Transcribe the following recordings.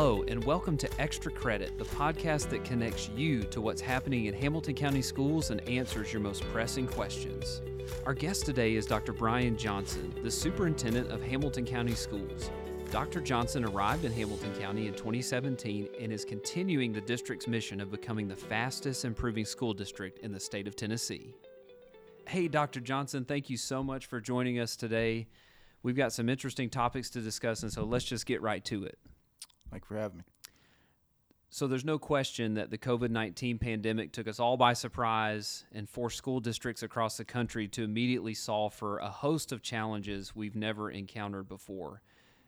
Hello, and welcome to Extra Credit, the podcast that connects you to what's happening in Hamilton County schools and answers your most pressing questions. Our guest today is Dr. Brian Johnson, the superintendent of Hamilton County Schools. Dr. Johnson arrived in Hamilton County in 2017 and is continuing the district's mission of becoming the fastest improving school district in the state of Tennessee. Hey, Dr. Johnson, thank you so much for joining us today. We've got some interesting topics to discuss, and so let's just get right to it. Thank you for having me. So, there's no question that the COVID 19 pandemic took us all by surprise and forced school districts across the country to immediately solve for a host of challenges we've never encountered before.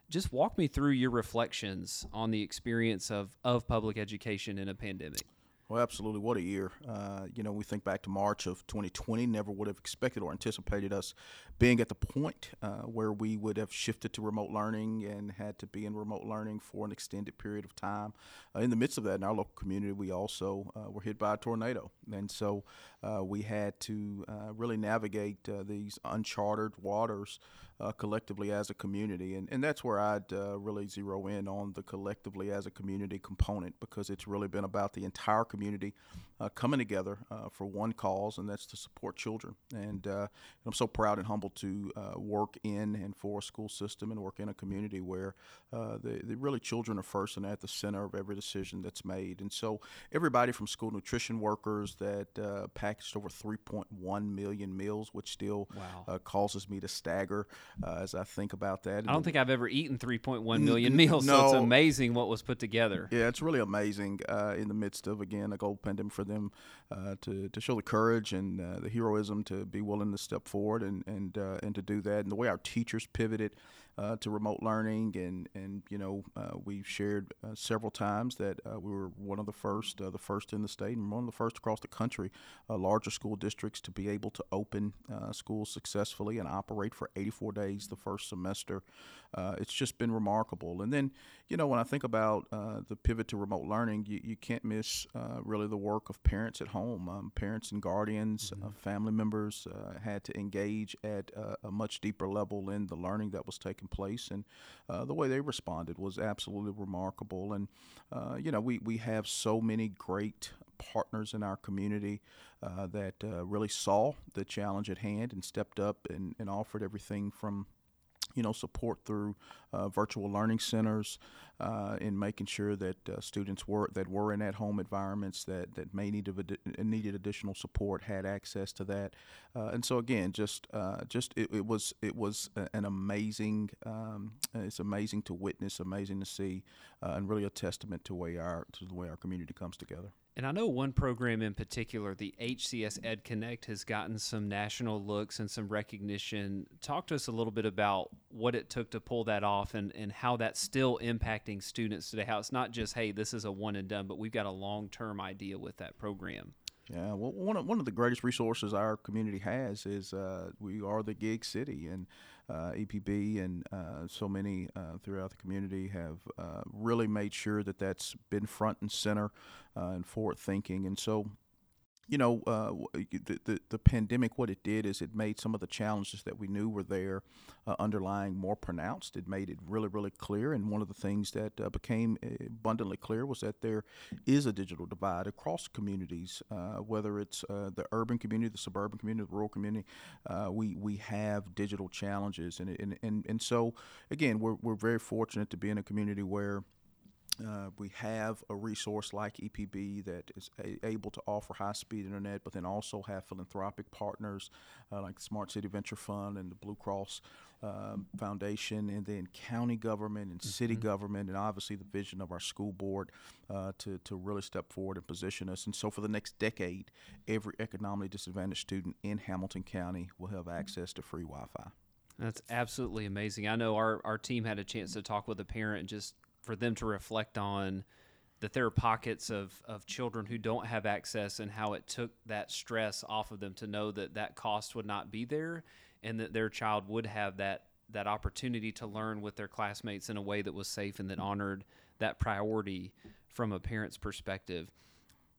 Just walk me through your reflections on the experience of, of public education in a pandemic. Well, absolutely. What a year. Uh, you know, we think back to March of 2020, never would have expected or anticipated us being at the point uh, where we would have shifted to remote learning and had to be in remote learning for an extended period of time. Uh, in the midst of that, in our local community, we also uh, were hit by a tornado. And so uh, we had to uh, really navigate these uncharted waters Uh, collectively as a community. And, and that's where I'd uh, really zero in on the collectively as a community component because it's really been about the entire community uh, coming together uh, for one cause, and that's to support children. And uh, I'm so proud and humbled to uh, work in and for a school system and work in a community where uh, the, the, really children are first and at the center of every decision that's made. And so everybody from school nutrition workers that uh, packaged over 3.1 million meals, which still wow. causes me to stagger as I think about that. I don't think I've ever eaten 3.1 million meals, no, so it's amazing what was put together. Yeah, it's really amazing in the midst of, again, a gold pandemic for them uh, to, to show the courage and uh, the heroism to be willing to step forward and and uh, and to do that. And the way our teachers pivoted uh, to remote learning, and and you know uh, we've shared uh, several times that uh, we were one of the first, uh, the first in the state, and one of the first across the country, uh, larger school districts to be able to open schools successfully and operate for 84 days the first semester. it's just been remarkable. And then you know when I think about the pivot to remote learning, you, you can't miss really the work of parents at home. Um, parents and guardians, mm-hmm. family members had to engage at a much deeper level in the learning that was taking taking place, and uh, the way they responded was absolutely remarkable. And uh, you know, we we have so many great partners in our community uh, that uh, really saw the challenge at hand and stepped up and, and offered everything from you know, support through uh, virtual learning centers uh, in making sure that uh, students were that were in at-home environments that, that may need needed additional support had access to that, uh, and so again, just uh, just it, it, was it was an amazing um, it's amazing to witness, amazing to see, uh, and really a testament to way our to the way our community comes together. And I know one program in particular, the HCS Ed Connect, has gotten some national looks and some recognition. Talk to us a little bit about what it took to pull that off and, and how that's still impacting students today. How it's not just, hey, this is a one and done, but we've got a long term idea with that program. Yeah, well, one of, one of the greatest resources our community has is uh, we are the gig city, and uh, EPB and uh, so many uh, throughout the community have uh, really made sure that that's been front and center uh, and forward thinking. And so you know, uh, the, the, the pandemic, what it did is it made some of the challenges that we knew were there uh, underlying more pronounced. It made it really, really clear. And one of the things that uh, became abundantly clear was that there is a digital divide across communities, uh, whether it's uh, the urban community, the suburban community, the rural community. Uh, we, we have digital challenges. And, and, and, and so, again, we're, we're very fortunate to be in a community where uh, we have a resource like EPB that is a- able to offer high speed internet, but then also have philanthropic partners uh, like the Smart City Venture Fund and the Blue Cross uh, Foundation, and then county government and city mm-hmm. government, and obviously the vision of our school board uh, to, to really step forward and position us. And so, for the next decade, every economically disadvantaged student in Hamilton County will have access to free Wi Fi. That's absolutely amazing. I know our, our team had a chance to talk with a parent just for them to reflect on that there are pockets of, of children who don't have access and how it took that stress off of them to know that that cost would not be there and that their child would have that that opportunity to learn with their classmates in a way that was safe and that honored that priority from a parent's perspective.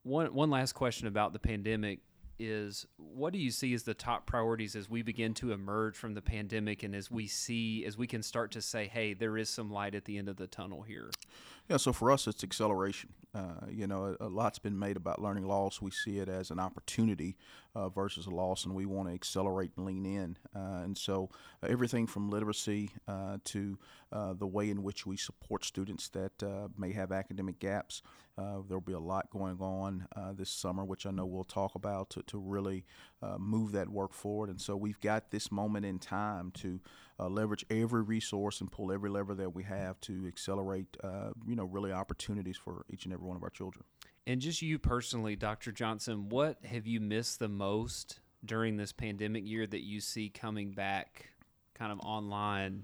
One one last question about the pandemic is what do you see as the top priorities as we begin to emerge from the pandemic and as we see as we can start to say hey there is some light at the end of the tunnel here Yeah, so for us, it's acceleration. Uh, you know, a, a, lot's been made about learning loss. We see it as an opportunity uh, versus a loss, and we want to accelerate and lean in. Uh, and so, uh, everything from literacy uh, to uh, the way in which we support students that may have academic gaps. there'll be a lot going on this summer, which I know we'll talk about to, to really Uh, move that work forward. And so, we've got this moment in time to uh, leverage every resource and pull every lever that we have to accelerate, uh, you know, really opportunities for each and every every one of our children. And just you personally, Dr. Johnson, what have you missed the most during this pandemic year that you see coming back kind of online?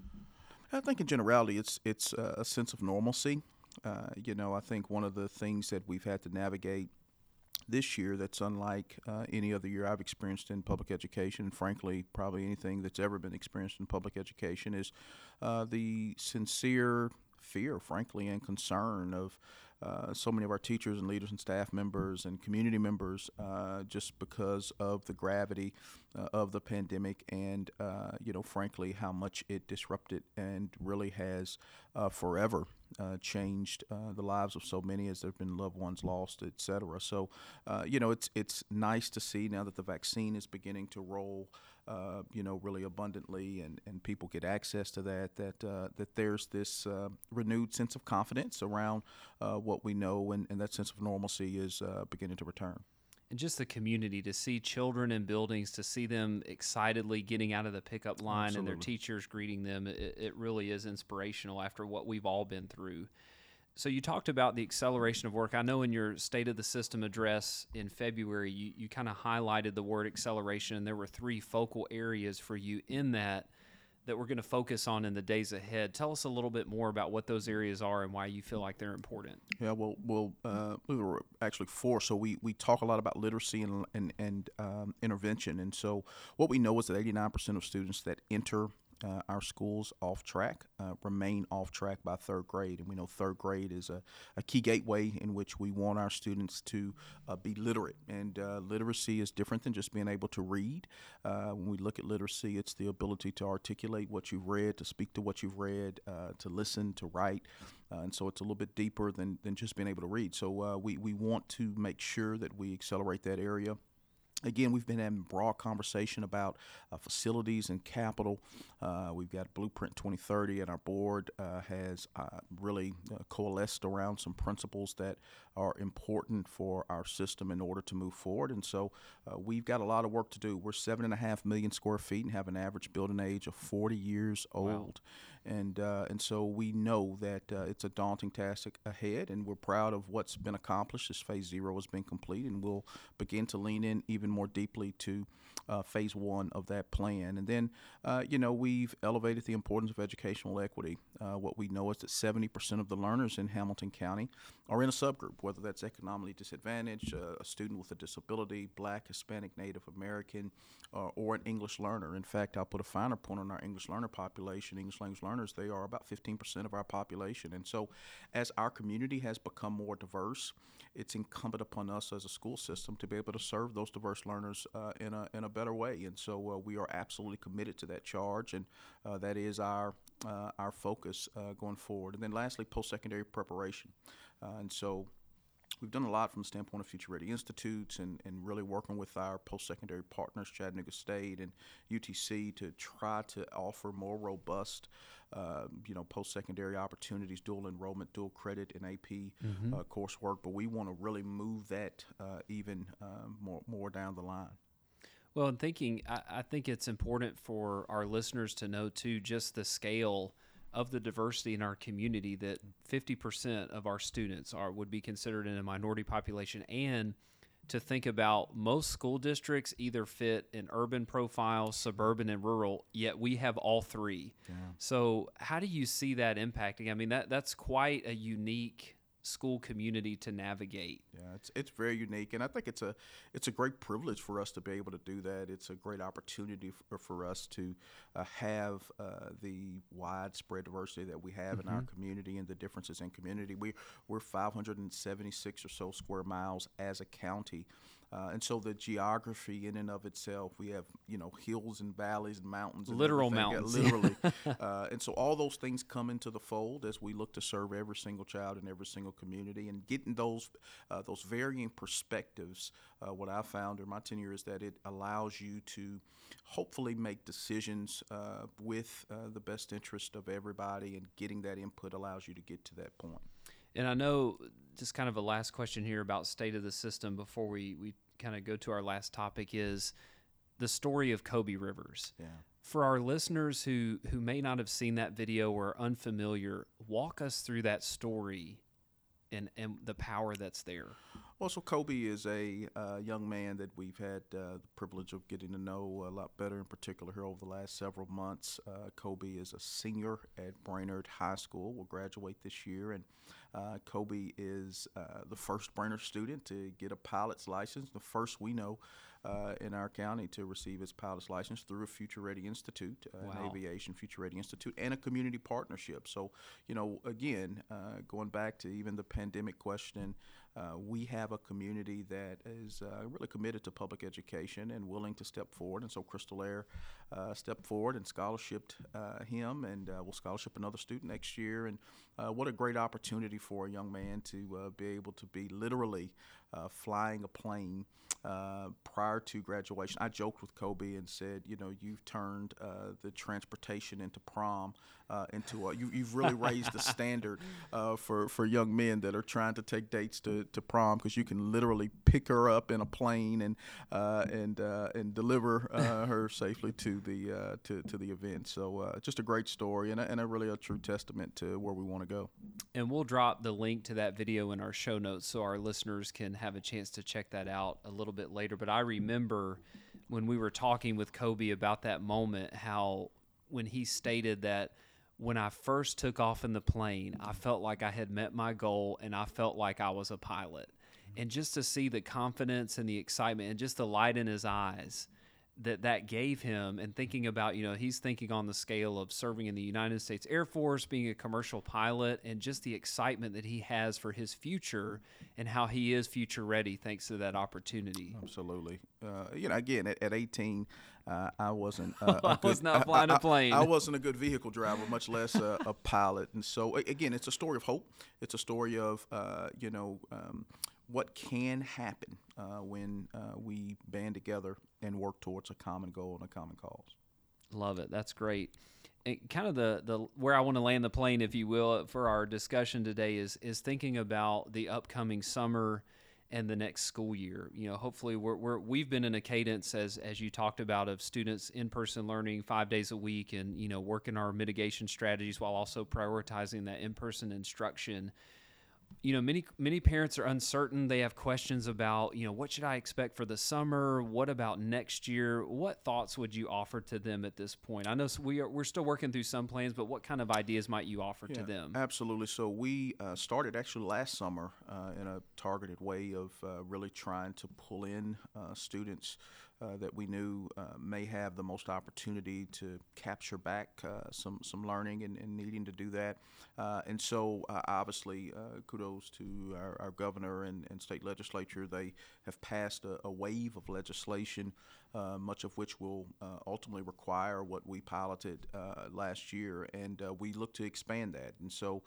I think in generality, it's it's a sense of normalcy. Uh, you know, I think one of the things that we've had to navigate this year that's unlike uh, any other year I've experienced in public education, and frankly, probably anything that's ever been experienced in public education, is uh, the sincere fear, frankly, and concern of uh, so many of our teachers and leaders and staff members and community members uh, just because of the gravity uh, of the pandemic and uh, you know frankly how much it disrupted and really has uh, forever changed the lives of so many as there have been loved ones lost etc so you know it's it's nice to see now that the vaccine is beginning to roll uh, you know, really abundantly, and, and people get access to that. That uh, that there's this uh, renewed sense of confidence around uh, what we know, and, and that sense of normalcy is uh, beginning to return. And just the community to see children in buildings, to see them excitedly getting out of the pickup line Absolutely. and their teachers greeting them, it, it really is inspirational after what we've all been through. So you talked about the acceleration of work. I know in your state of the system address in February, you, you kind of highlighted the word acceleration, and there were three focal areas for you in that that we're going to focus on in the days ahead. Tell us a little bit more about what those areas are and why you feel like they're important. Yeah, well, well, uh, we were actually four. So we, we talk a lot about literacy and and, and um, intervention. And so what we know is that 89% of students that enter uh, our schools off track, uh, remain off track by third grade. And we know third grade is a, a key gateway in which we want our students to uh, be literate. And uh, literacy is different than just being able to read. Uh, when we look at literacy, it's the ability to articulate what you've read, to speak to what you've read, uh, to listen, to write. and so it's a little bit deeper than, than just being able to read. So we, we want to make sure that we accelerate that area. Again, we've been having broad conversation about uh, facilities and capital. Uh, we've got Blueprint 2030, and our board uh, has uh, really uh, coalesced around some principles that are important for our system in order to move forward. And so uh, we've got a lot of work to do. We're seven and a half million square feet and have an average building age of 40 years old. Wow and uh, and so we know that uh, it's a daunting task ahead, and we're proud of what's been accomplished as Phase Zero has been complete, and we'll begin to lean in even more deeply to uh, Phase One of that plan. And then, uh, you know, we've elevated the importance of educational equity. Uh, what we know is that 70% of the learners in Hamilton County are in a subgroup, whether that's economically disadvantaged, uh, a student with a disability, Black, Hispanic, Native American, or an English learner. In fact, I'll put a finer point on our English learner population. English language learners, they are about 15% of our population. And so, as our community has become more diverse, it's incumbent upon us as a school system to be able to serve those diverse learners uh, in, a, in a better way. And so, uh, we are absolutely committed to that charge, and uh, that is our, uh, our focus uh, going forward. And then, lastly, post secondary preparation. and so, we've done a lot from the standpoint of Future Ready Institutes and, and really working with our post secondary partners, Chattanooga State and UTC, to try to offer more robust, uh, you know, post secondary opportunities, dual enrollment, dual credit, and AP mm-hmm. uh, coursework. But we want to really move that uh, even uh, more more down the line. Well, in thinking, I, I think it's important for our listeners to know too just the scale of the diversity in our community that 50% of our students are would be considered in a minority population and to think about most school districts either fit in urban profile, suburban and rural, yet we have all three. Yeah. So how do you see that impacting? I mean that that's quite a unique school community to navigate. Yeah, it's it's very unique, and I think it's a it's a great privilege for us to be able to do that. It's a great opportunity for, for us to uh, have uh, the widespread diversity that we have mm-hmm. in our mm-hmm. community and the differences in community. We we're 576 or so square miles as a county. Uh, and so the geography in and of itself, we have you know hills and valleys and mountains, and literal everything. Yeah, mountains, literally. uh, and so all those things come into the fold as we look to serve every single child in every single community, and getting those uh, those varying perspectives. Uh, what I found in my tenure is that it allows you to hopefully make decisions uh, with uh, the best interest of everybody, and getting that input allows you to get to that point. And I know just kind of a last question here about state of the system before we, we kind of go to our last topic is the story of Kobe Rivers. Yeah. For our listeners who, who may not have seen that video or are unfamiliar, walk us through that story and, and the power that's there. Well, so Kobe is a uh, young man that we've had uh, the privilege of getting to know a lot better, in particular here over the last several months. Uh, Kobe is a senior at Brainerd High School. Will graduate this year, and uh, Kobe is uh, the first Brainerd student to get a pilot's license, the first we know uh, in our county to receive its pilot's license through a Future Ready Institute, uh, Wow. an aviation Future Ready Institute, and a community partnership. So, you know, again, uh, going back to even the pandemic question, uh, we have a community that is uh, really committed to public education and willing to step forward. And so Crystal Air uh, stepped forward and scholarshiped uh, him, and uh, will scholarship another student next year. And what a great opportunity for a young man to be able to be literally uh, flying a plane uh, prior to graduation. I joked with Kobe and said, you know, you've turned uh, the transportation into prom uh, into a, you, you've really raised the standard uh, for, for young men that are trying to take dates to, to prom because you can literally pick her up in a plane and and and deliver her safely to the to, to the event. So just a great story and a, and a really a true testament to where we want to go. And we'll drop the link to that video in our show notes so our listeners can have a chance to check that out a little bit later. But I remember when we were talking with Kobe about that moment, how when he stated that when I first took off in the plane, I felt like I had met my goal and I felt like I was a pilot. And just to see the confidence and the excitement and just the light in his eyes that that gave him and thinking about you know he's thinking on the scale of serving in the United States Air Force being a commercial pilot and just the excitement that he has for his future and how he is future ready thanks to that opportunity Absolutely. Uh, you know, again, at, at 18, uh, I wasn't. Uh, a I was not flying a a plane. I, wasn't a good vehicle driver, much less a, a pilot. And so, again, it's a story of hope. It's a story of, uh, you know, um, what can happen uh, when uh, we band together and work towards a common goal and a common cause. Love it. That's great. And kind of the the where I want to land the plane, if you will, for our discussion today is is thinking about the upcoming summer and the next school year. You know, hopefully we're, we're we've been in a cadence as as you talked about of students in person learning five days a week and you know working our mitigation strategies while also prioritizing that in person instruction you know many many parents are uncertain. They have questions about you know what should i expect for the summer? What about next year? What thoughts would you offer to them at this point? I know we are we're still working through some plans but what kind of ideas might you offer to them? Absolutely. So we uh, started actually last summer uh, in a targeted way of uh, really trying to pull in uh, students uh, that we knew uh, may have the most opportunity to capture back uh, some some learning and, and needing to do that. Uh, and so uh, obviously kudos to our, our governor and, and state legislature. They have passed a, a wave of legislation uh, much of which will uh, ultimately require what we piloted uh, last year, and uh, we look to expand that. And so,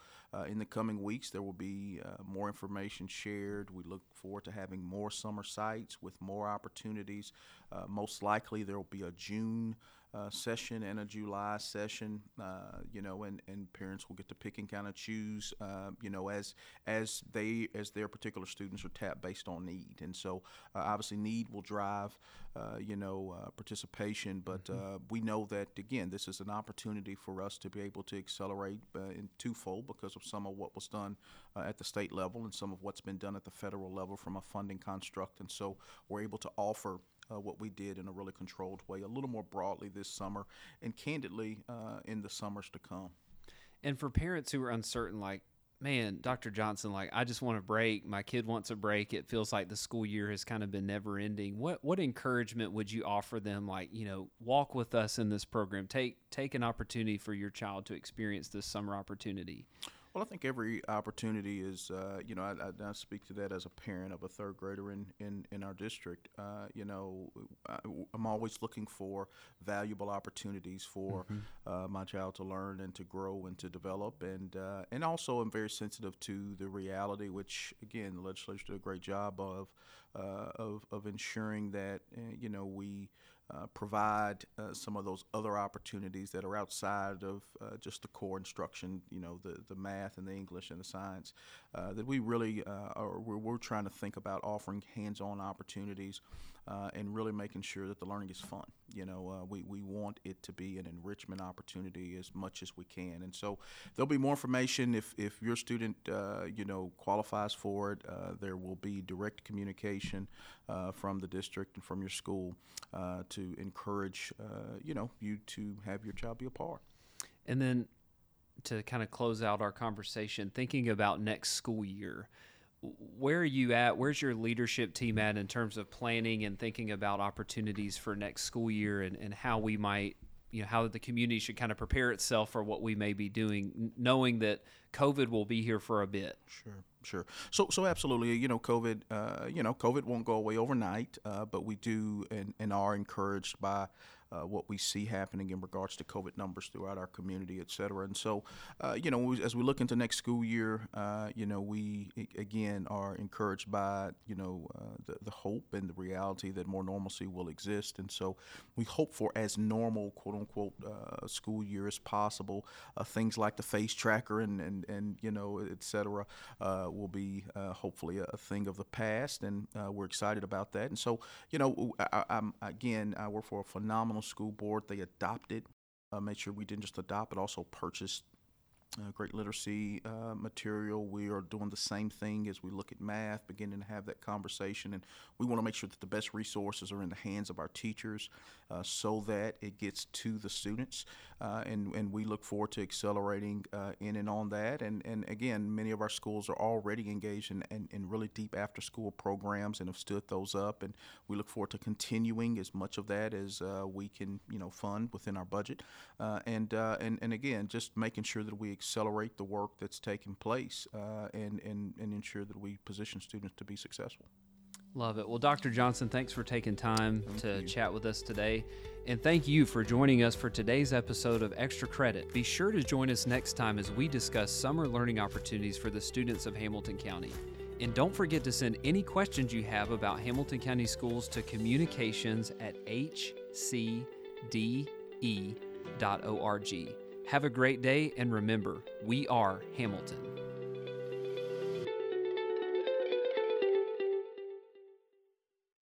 in the coming weeks, there will be more information shared. We look forward to having more summer sites with more opportunities. Most likely, there will be a June. Uh, session and a July session, uh, you know, and, and parents will get to pick and kind of choose, uh, you know, as as they as their particular students are tapped based on need, and so uh, obviously need will drive, uh, you know, uh, participation. But uh, we know that again, this is an opportunity for us to be able to accelerate uh, in twofold because of some of what was done uh, at the state level and some of what's been done at the federal level from a funding construct, and so we're able to offer uh, what we did in a really controlled way, a little more broadly this summer, and candidly uh, in the summers to come. and for parents who are uncertain like man dr johnson like i just want a break. My kid wants a break. It feels like the school year has kind of been never ending. What what encouragement would you offer them like you know walk with us in this program. Take take an opportunity for your child to experience this summer opportunity Well, I think every opportunity is, uh, you know, I, I, I, speak to that as a parent of a third grader in, in, in our district. Uh, you know, I, am always looking for valuable opportunities for mm-hmm. uh, my child to learn and to grow and to develop. And, uh, and also, I'm very sensitive to the reality, which, again, the legislature did a great job of, uh, of, of ensuring that, uh, you know, we uh, provide uh, some of those other opportunities that are outside of uh, just the core instruction, you know, the, the math and the English and the science, uh, that we really uh, are, we're, we're, trying to think about offering hands-on opportunities uh, and really making sure that the learning is fun. You know, uh, we, we want it to be an enrichment opportunity as much as we can. And so there'll be more information if, if your student, uh, you know, qualifies for it. Uh, there will be direct communication uh, from the district and from your school uh, to encourage, you know, you to have your child be a part. And then to kind of close out our conversation, thinking about next school year, where are you at? Where's your leadership team at in terms of planning and thinking about opportunities for next school year and, and how we might, you know, how the community should kind of prepare itself for what we may be doing, knowing that COVID will be here for a bit? Sure. Sure. So, so absolutely. You know, COVID. Uh, you know, COVID won't go away overnight, uh, but we do and, and are encouraged by uh, what we see happening in regards to COVID numbers throughout our community, et cetera. And so, uh, you know, as we look into next school year, uh, you know, we again are encouraged by you know uh, the, the hope and the reality that more normalcy will exist. And so, we hope for as normal, quote unquote, uh, school year as possible. Uh, things like the face tracker and and, and you know, et cetera, will be hopefully a, thing of the past, and we're excited about that. And so, you know, I, I'm again, I work for a phenomenal school board. They adopted, uh, made sure we didn't just adopt, but also purchased uh, great literacy uh, material. We are doing the same thing as we look at math, beginning to have that conversation. And we want to make sure that the best resources are in the hands of our teachers uh, so that it gets to the students. Uh, and, and we look forward to accelerating uh, in and on that. And, and again, many of our schools are already engaged in, in, in really deep after school programs and have stood those up. And we look forward to continuing as much of that as uh, we can you know, fund within our budget. and, and, and again, just making sure that we accelerate the work that's taking place uh, and, and, and ensure that we position students to be successful. Love it. Well, Dr. Johnson, thanks for taking time thank to you. chat with us today. And thank you for joining us for today's episode of Extra Credit. Be sure to join us next time as we discuss summer learning opportunities for the students of Hamilton County. And don't forget to send any questions you have about Hamilton County Schools to communications at hcde.org. Have a great day, and remember, we are Hamilton.